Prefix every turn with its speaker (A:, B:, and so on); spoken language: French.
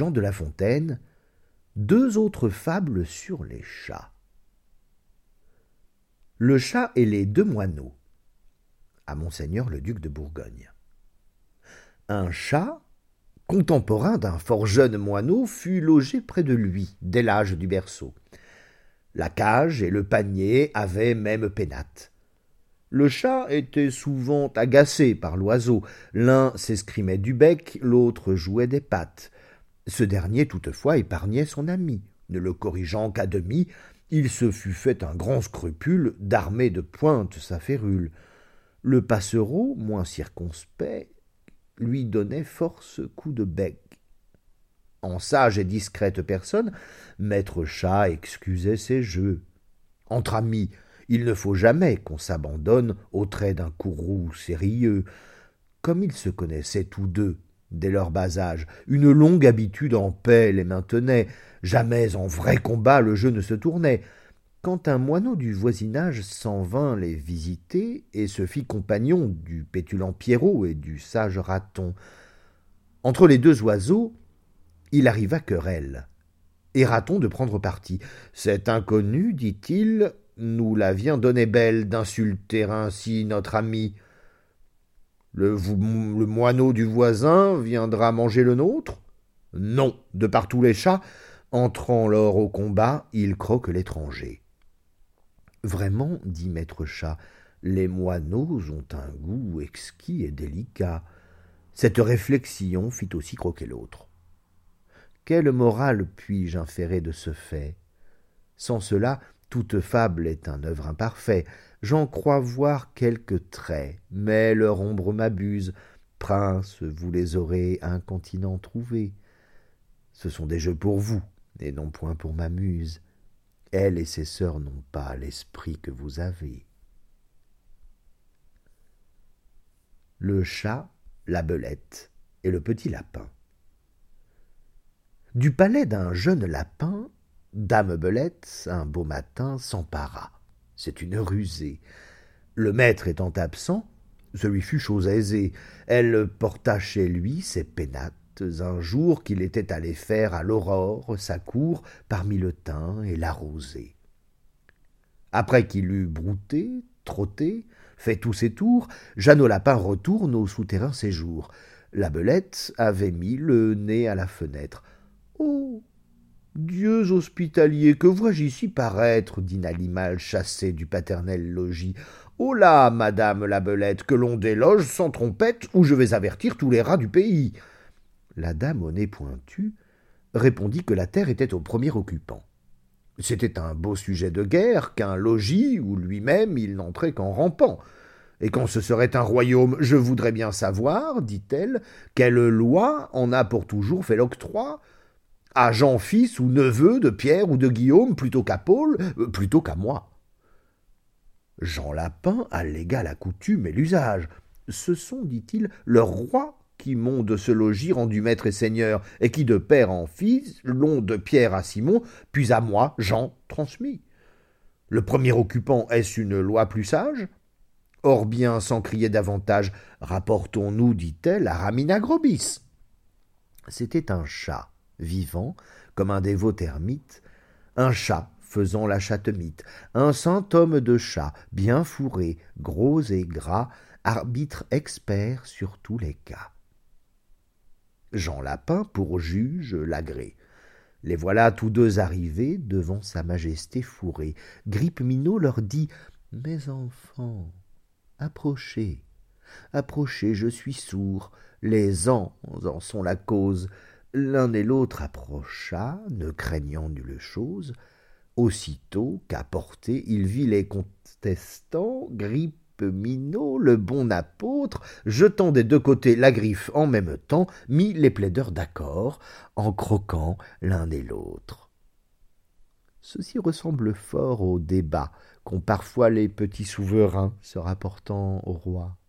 A: Jean de La Fontaine deux autres fables sur les chats. Le chat et les deux moineaux à monseigneur le duc de Bourgogne. Un chat, contemporain d'un fort jeune moineau, fut logé près de lui dès l'âge du berceau. La cage et le panier avaient même pénate. Le chat était souvent agacé par l'oiseau. L'un s'escrimait du bec, l'autre jouait des pattes. Ce dernier, toutefois, épargnait son ami. Ne le corrigeant qu'à demi, il se fut fait un grand scrupule d'armer de pointe sa férule. Le passereau, moins circonspect, lui donnait force coups de bec. En sage et discrète personne, maître chat excusait ses jeux. Entre amis, il ne faut jamais qu'on s'abandonne au trait d'un courroux sérieux. Comme ils se connaissaient tous deux dès leur bas âge, une longue habitude en paix les maintenait, jamais en vrai combat le jeu ne se tournait. Quand un moineau du voisinage s'en vint les visiter et se fit compagnon du pétulant Pierrot et du sage Raton, entre les deux oiseaux, il arriva querelle. Et Raton de prendre parti. Cet inconnu, dit-il, nous la vient donner belle d'insulter ainsi notre ami. Le, moineau du voisin viendra manger le nôtre? Non, de par tous les chats, entrant lors au combat, il croque l'étranger. Vraiment, dit maître chat, les moineaux ont un goût exquis et délicat. Cette réflexion fit aussi croquer l'autre. Quelle morale puis-je inférer de ce fait? Sans cela, toute fable est un œuvre imparfait. J'en crois voir quelques traits, mais leur ombre m'abuse. Prince, vous les aurez incontinent trouvés. Ce sont des jeux pour vous, et non point pour ma muse elle et ses sœurs n'ont pas l'esprit que vous avez. Le chat, la belette et le petit lapin. Du palais d'un jeune lapin, Dame Belette, un beau matin, s'empara. C'est une rusée. Le maître étant absent, ce lui fut chose aisée. Elle porta chez lui ses pénates un jour qu'il était allé faire à l'aurore sa cour parmi le thym et la rosée. Après qu'il eut brouté, trotté, fait tous ses tours, Jeannot Lapin retourne au souterrain séjour. La belette avait mis le nez à la fenêtre. Oh Dieux hospitaliers, que vois-je ici paraître dit Nalimal chassé du paternel logis. Oh là, madame la belette, que l'on déloge sans trompette, ou je vais avertir tous les rats du pays. La dame au nez pointu répondit que la terre était au premier occupant. C'était un beau sujet de guerre qu'un logis où lui-même il n'entrait qu'en rampant. Et quand ce serait un royaume, je voudrais bien savoir, dit-elle, quelle loi en a pour toujours fait l'octroi à Jean fils ou neveu de Pierre ou de Guillaume plutôt qu'à Paul, euh, plutôt qu'à moi. Jean Lapin allégua la coutume et l'usage. Ce sont, dit-il, leurs rois qui m'ont de ce logis rendu maître et seigneur, et qui de père en fils l'ont de Pierre à Simon, puis à moi, Jean, transmis. Le premier occupant, est-ce une loi plus sage? Or bien, sans crier davantage, rapportons-nous, dit-elle, à Ramina Grobis. C'était un chat, vivant, comme un dévot ermite, un chat faisant la chatemite, un saint homme de chat, bien fourré, gros et gras, arbitre expert sur tous les cas. Jean Lapin, pour juge, l'agrée. Les voilà tous deux arrivés devant sa majesté fourrée. Grippe Minot leur dit Mes enfants, approchez, approchez, je suis sourd, les ans en sont la cause. L'un et l'autre approcha, ne craignant nulle chose. Aussitôt qu'à portée il vit les contestants, Grippe Minot, le bon apôtre, jetant des deux côtés la griffe en même temps, mit les plaideurs d'accord, en croquant l'un et l'autre. Ceci ressemble fort au débat qu'ont parfois les petits souverains se rapportant au roi.